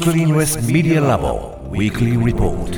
Screenless Media Lab Weekly Report.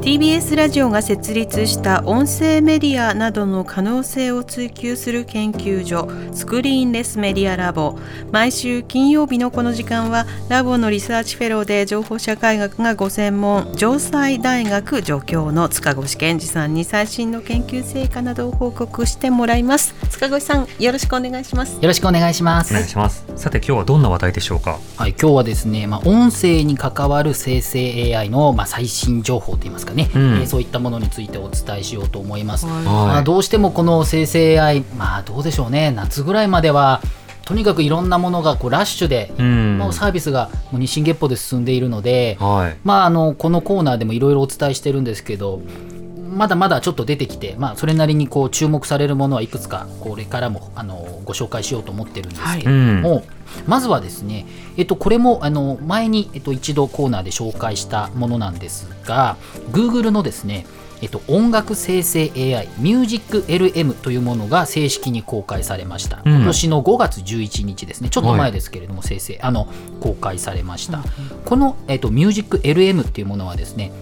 TBS ラジオが設立した音声メディアなどの可能性を追求する研究所スクリーンレスメディアラボ毎週金曜日のこの時間はラボのリサーチフェローで情報社会学がご専門城西大学助教の塚越健二さんに最新の研究成果などを報告してもらいます塚越さんよろしくお願いしますよろしくお願いします。お願いします。さて今日はどんな話題でしょうか？はい、今日はですね、まあ、音声に関わる生成 AI の、まあ、最新情報といいますかね、うんえーそういったものについてお伝えしようと思います。はいまあ、どうしてもこの生成 AI、まあ、どうでしょうね、夏ぐらいまでは、とにかくいろんなものがこうラッシュで、うん。サービスがもう日進月歩で進んでいるので、はい。まあ、あのこのコーナーでもいろいろお伝えしてるんですけど、まだまだちょっと出てきて、まあ、それなりにこう注目されるものはいくつかこれからもあのご紹介しようと思ってるんですけどうん。も、まずはですね、えっと、これもあの前に、えっと、一度コーナーで紹介したものなんですが Google のですねえっと、音楽生成 AI MusicLM というものが正式に公開されました、うん。今年の5月11日ですね。ちょっと前ですけれども、生成あの公開されました、この、えっと、MusicLM っていうものはですね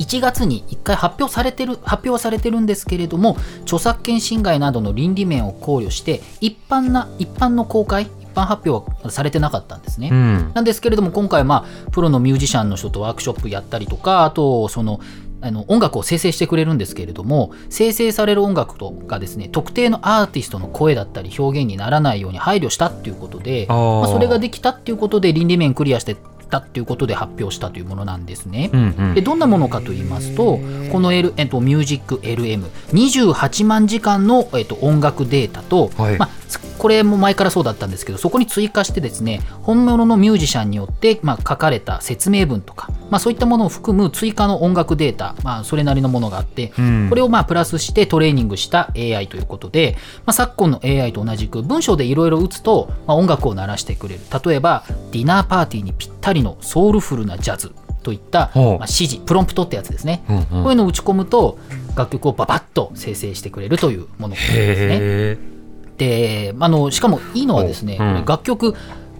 1月に1回発表されてる発表はされてるんですけれども著作権侵害などの倫理面を考慮して一般な一般の公開一般発表はされてなかったんですね。うん。なんですけれども今回まあプロのミュージシャンの人とワークショップやったりとかあとそのあの音楽を生成してくれるんですけれども生成される音楽とがですね特定のアーティストの声だったり表現にならないように配慮したっていうことでまあ、それができたっていうことで倫理面クリアしてたっていうことで発表したというものなんですね。うんうんでどんなものかと言いますとこの、L えっと、ミュージック LM28 万時間の、えっと、音楽データと、はいまあ、これも前からそうだったんですけどそこに追加してですね本物のミュージシャンによって、まあ、書かれた説明文とか、まあ、そういったものを含む追加の音楽データ、まあ、それなりのものがあって、うん。これをまあプラスしてトレーニングした AI ということで、まあ、昨今の AI と同じく文章でいろいろ打つと、まあ、音楽を鳴らしてくれる。例えばディナーパーティーにぴったりのソウルフルなジャズといった、まあ、指示プロンプトってやつですね、うんうん。こういうのを打ち込むと楽曲をババッと生成してくれるというものですね。であのしかもいいのはですね、うん楽曲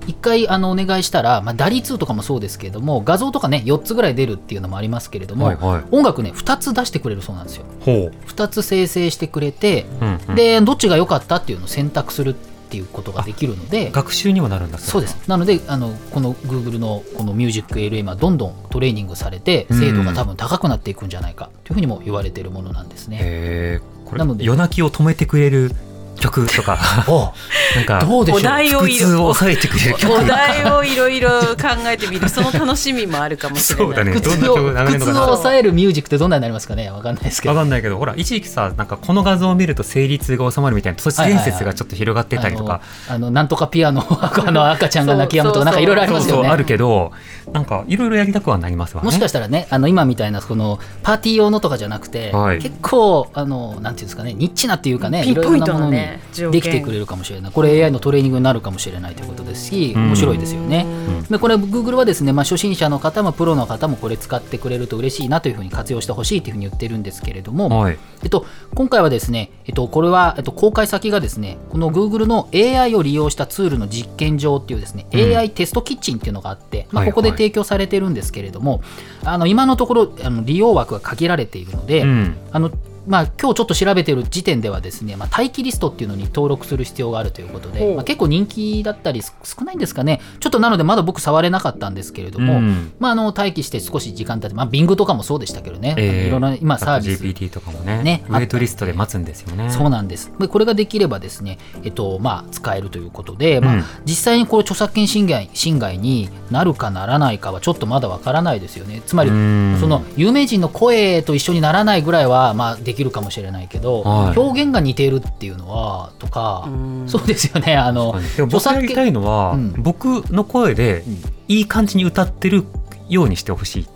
一回あのお願いしたら、まあ、ダリ2とかもそうですけれども画像とかね4つぐらい出るっていうのもありますけれども、はいはい音楽ね2つ出してくれるそうなんですよほう。2つ生成してくれて、うんうんでどっちが良かったっていうのを選択するっていうことができるので学習にもなるんだ。そうですなのであのこの Google のこの MusicLM はどんどんトレーニングされて精度が多分高くなっていくんじゃないかというふうにも言われているものなんですね。へえ。これなので夜泣きを止めてくれる曲とか、お なんかおどうでしょう？題をいろ腹痛を抑えてくれる曲。お題をいろいろ考えてみる。その楽しみもあるかもしれない。そうだね。苦どんな曲流れるの抑えるミュージックってどんなになりますかね？わかんないですけど。わかんないけど、ほら一時期さ、なんかこの画像を見ると生理痛が収まるみたいな都市伝説がちょっと広がってたりとか。あのあのなんとかピアノ あの赤ちゃんが泣き止むとかなんかいろいろありますよね。そうそうあるけど、なんかいろいろやりたくはなりますわね。もしかしたらねあの今みたいなこのパーティー用のとかじゃなくて、はい。結構あのなんていうんですかねニッチなっていうかねピろいポイントのろなものにできてくれるかもしれないこれ AI のトレーニングになるかもしれないということですしうん面白いですよね。んでこれ Google はですね、まあ、初心者の方もプロの方もこれ使ってくれると嬉しいなというふうに活用してほしいというふうに言ってるんですけれども、はい。えっと、今回はですね、えっと、これは、えっと、公開先がですね、この Google の AI を利用したツールの実験場っていうですね、うん AI テストキッチンっていうのがあって、まあ、はいここで提供されてるんですけれども、あの今のところあの利用枠が限られているので、うん。あのまあ、今日ちょっと調べてる時点ではですね、まあ、待機リストっていうのに登録する必要があるということで、まあ、結構人気だったりす少ないんですかね。ちょっとなのでまだ僕触れなかったんですけれども、うん。まあ、あの待機して少し時間経って、まあ、Bing とかもそうでしたけどね、ええ。いろんな今サービス。GPT とかもね。ねウェイトリストで待つんですよね。そうなんです。でこれができればですね、えっとまあ、使えるということで、まあうん実際にこれ著作権侵害侵害になるかならないかはちょっとまだわからないですよね。つまりうん。その有名人の声と一緒にならないぐらいは、まあ、できるかもしれないけど、はい。表現が似ているっていうのはとか、うん。そうですよね。あのでも僕がやりたいのは、うん。僕の声でいい感じに歌ってるようにしてほしい。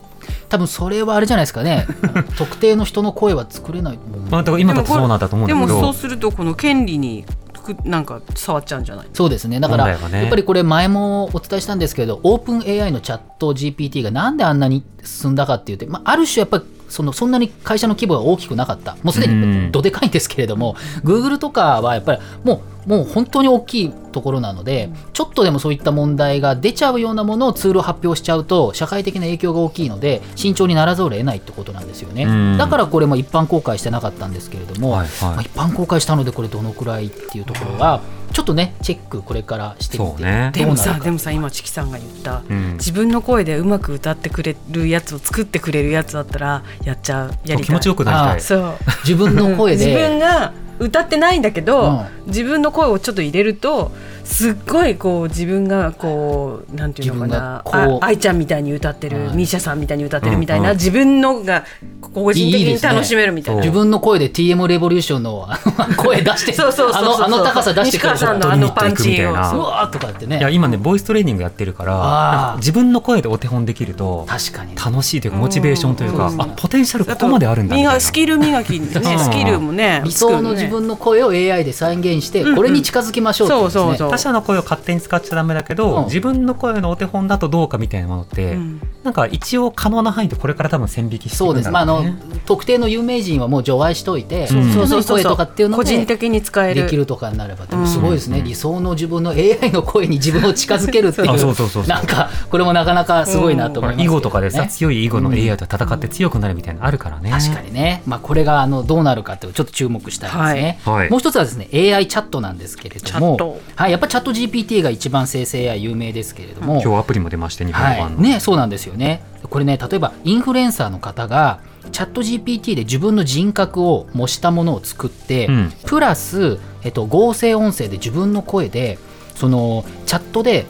多分それはあれじゃないですかね。特定の人の声は作れない。まあ、だから今だとそうなんだと思うんでもだけど。そうするとこの権利にくなんか触っちゃうんじゃない？そうですね。だからやっぱりこれ前もお伝えしたんですけどオープン AI のチャット GPT がなんであんなに進んだかっていうと、まあ、ある種やっぱりそのそんなに会社の規模が大きくなかった。もうすでうん。にどでかいんですけれども Google とかはやっぱりもうもう本当に大きいところなので、ちょっとでもそういった問題が出ちゃうようなものをツールを発表しちゃうと社会的な影響が大きいので慎重にならざるを得ないってことなんですよね、うん。だからこれも一般公開してなかったんですけれども、はいはい。まあ一般公開したのでこれどのくらいっていうところがちょっとねチェックこれからしてみてね。でもさでもさ今チキさんが言った、うん。自分の声でうまく歌ってくれるやつを作ってくれるやつだったらやっちゃうやりたい。気持ちよくなりたい。そう。自分の声 自分でが歌ってないんだけど、うん。自分の声をちょっと入れるとすっごいこう自分がこうなんていうのかなあ愛ちゃんみたいに歌ってる、はい。ミーシャさんみたいに歌ってるみたいな、うんうん。自分のが個人的に楽しめるみたいな。自分の声で TM レボリューションの 声出してそうそうあのあの高さ出してくれるさんのあのパンチを。うわーとかってね。いや今ねボイストレーニングやってるから自分の声でお手本できると確かに。楽しいというかモチベーションというかうん。あポテンシャルここまであるんだみたいな。磨スキル磨きねうん。スキルもね理想の自分の声を AI で再現してこれに近づきましょうってね。そうそうそう他者の声を勝手に使っちゃダメだけど、うん。自分の声のお手本だとどうかみたいなものって、うんなんか一応可能な範囲でこれから多分線引きしていそうです、くんだまあ、あのろうね。特定の有名人はもう除外しといて、そうそうそう声とかっていうの個人で的に使える。できるとかになればでもすごいですね、理想の自分の AI の声に自分を近づけるっていう。なんかこれもなかなかすごいなと思いますね、囲碁とかでさ、ね強い囲碁の AI と戦って強くなるみたいなのあるからね。確かにね、まあ、これがあのどうなるかっていうちょっと注目したいですね、はい。はい。もう一つはですね AI チャットなんですけれどもはい、やっぱチャット GPT が一番生成 AI 有名ですけれども、今日アプリも出まして日本はい、版の。ね、そうなんですよね。これね、例えばインフルエンサーの方が、チャット GPT で自分の人格を模したものを作って、うんプラス、えっと、合成音声で自分の声で、そのチャットで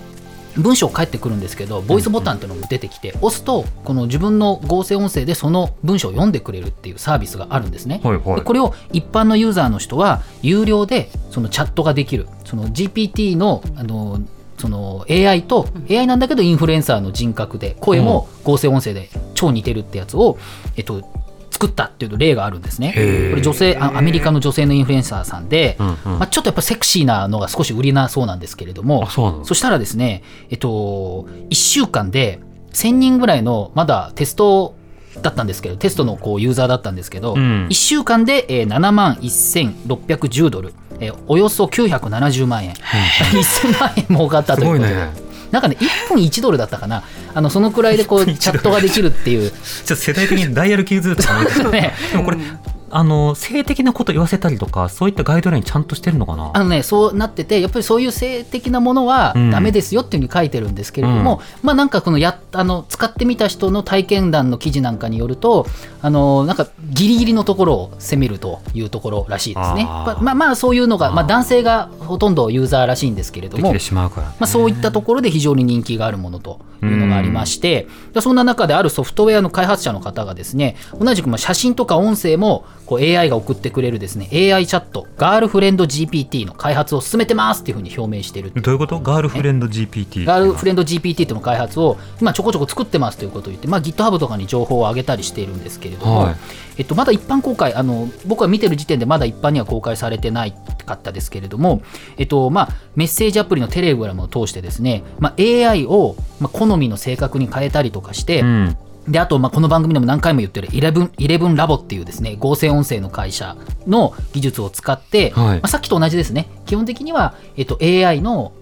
文章返ってくるんですけど、ボイスボタンっていうのも出てきて、押すと、この自分の合成音声でその文章を読んでくれるっていうサービスがあるんですね。はいはいでこれを一般のユーザーの人は有料でそのチャットができるその GPT のあのその AI と AI なんだけどインフルエンサーの人格で声も合成音声で超似てるってやつを、えっと、作ったっていう例があるんですね。これ女性あアメリカの女性のインフルエンサーさんで、うんうん。まあ、ちょっとやっぱセクシーなのが少し売りなそうなんですけれどもあそそしたらですね、えっと、1週間で1000人ぐらいのまだテストだったんですけどテストのこうユーザーだったんですけど、うん。1週間で、えー7万1610ドル、えーおよそ970万円、1000 万円儲かったということで。なんかね、1分1ドルだったかな、あのそのくらいでこう1分1チャットができるっていう、ちょっと世代的にダイヤル90とか ね、でもこれ、あの性的なこと言わせたりとかそういったガイドラインちゃんとしてるのかな？あのね、そうなってて、やっぱりそういう性的なものはうん。ダメですよっていうふうに書いてるんですけれども、まあなんかこのやあの使ってみた人の体験談の記事なんかによると、あのなんかギリギリのところを攻めるというところらしいですね。あー。まあまあまあそういうのが、まあ男性がほとんどユーザーらしいんですけれどもできて。しまうから、ねまあ、そういったところで非常に人気があるものというのがありまして、でそんな中であるソフトウェアの開発者の方がですね同じくまあ写真とか音声もこう AI が送ってくれるですね AI チャットガールフレンド GPT の開発を進めてますっていうふうに表明しているどういうこと？ガールフレンド GPT ガールフレンド GPT との開発を今ちょこちょこ作ってますということを言って、まあ、GitHub とかに情報を上げたりしているんですけれども、はい。えっと、まだ一般公開あの僕が見てる時点でまだ一般には公開されてないかったですけれども、えっとまあ、メッセージアプリのテレグラムを通してですね、まあ、AI を、まあ、好みの性格に変えたりとかして、うんであと、まあ、この番組でも何回も言ってる 11, 11ラボっていうですね合成音声の会社の技術を使って、はい。まあ、さっきと同じですね。基本的には、えっと、AI の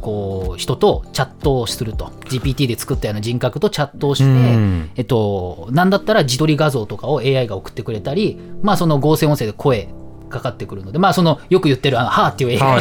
こう人とチャットをすると。GPT で作ったような人格とチャットをして、うん。えっと、なんだったら自撮り画像とかを AI が送ってくれたり、まあ、その合成音声で声かかってくるので、まあ、そのよく言ってるあの「はーっていう映画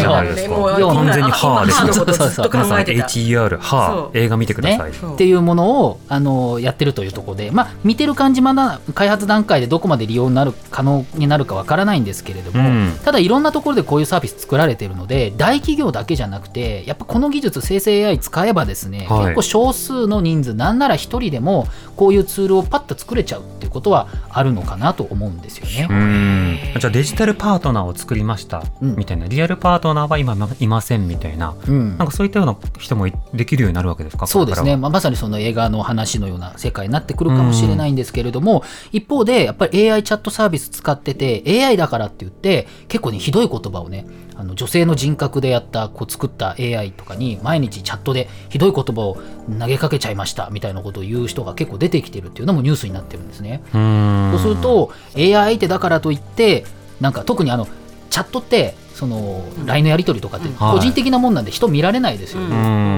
の完全にハーです今のことずっと考皆さんえてた HER はそう映画見てくだねさい、そうっていうものをあのやってるというところで、まあ、見てる感じまだ開発段階でどこまで利用になる可能になるかわからないんですけれども、うんただいろんなところでこういうサービス作られてるので大企業だけじゃなくてやっぱこの技術生成 AI 使えばですね、はい結構少数の人数なんなら一人でもこういうツールをパッと作れちゃうっていうことはあるのかなと思うんですよね。うんじゃあデジタルパートナーを作りましたうん。みたいな、リアルパートナーは今いませんみたいな、うん。なんかそういったような人もできるようになるわけですか？そうですね、まあ、まさにその映画の話のような世界になってくるかもしれないんですけれども、一方でやっぱり AI チャットサービス使ってて AI だからって言って結構ねひどい言葉をねあの女性の人格でやったこう作った AI とかに毎日チャットでひどい言葉を投げかけちゃいましたみたいなことを言う人が結構出てきてるっていうのもニュースになってるんですね。そうすると AI 相手だからといってなんか特にあのチチャットってその LINE のやり取りとかってはい。個人的なもんなんで人見られないですよね、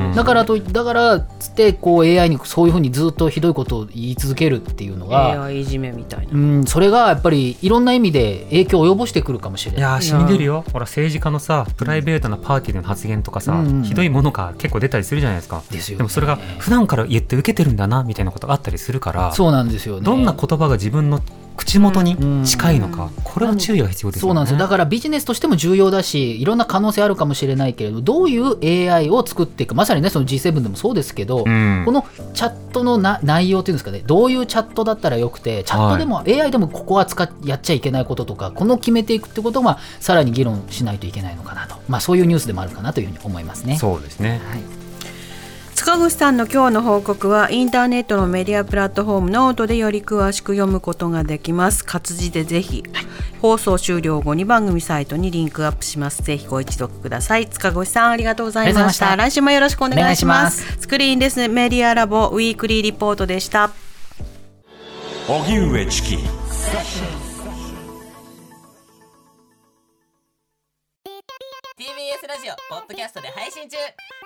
うん。だからといだからつってこう AI にそういうふうにずっとひどいことを言い続けるっていうのが、AI いじめみたいな。うん、それがやっぱりいろんな意味で影響を及ぼしてくるかもしれない。いやー染み出るよ。ほら政治家のさプライベートなパーティーでの発言とかさ、うん。うんひどいものが結構出たりするじゃないですか。ですよね。もそれが普段から言って受けてるんだなみたいなことがあったりするからそうなんですよね。どんな言葉が自分の口元に近いのか、これは注意が必要ですよね。そうなんですよ。だからビジネスとしても重要だしいろんな可能性あるかもしれないけれどどういう AI を作っていくまさにねその G7 でもそうですけど、うん。このチャットのな内容っていうんですかね。どういうチャットだったらよくてチャットでも、AI でもここは使っやっちゃいけないこととかこの決めていくってことはさらに議論しないといけないのかなと、まあ、そういうニュースでもあるかなというふうに思いますね。そうですね塚口さんの今日の報告はインターネットのメディアプラットフォームノートでより詳しく読むことができます。活字でぜひ、放送終了後に番組サイトにリンクアップします。ぜひご一読ください。塚越さんありがとうございました。来週もよろしくお願いします。スクリーンですメディアラボウィークリーリポートでした。荻上チキ。TBS ラジオポッドキャストで配信中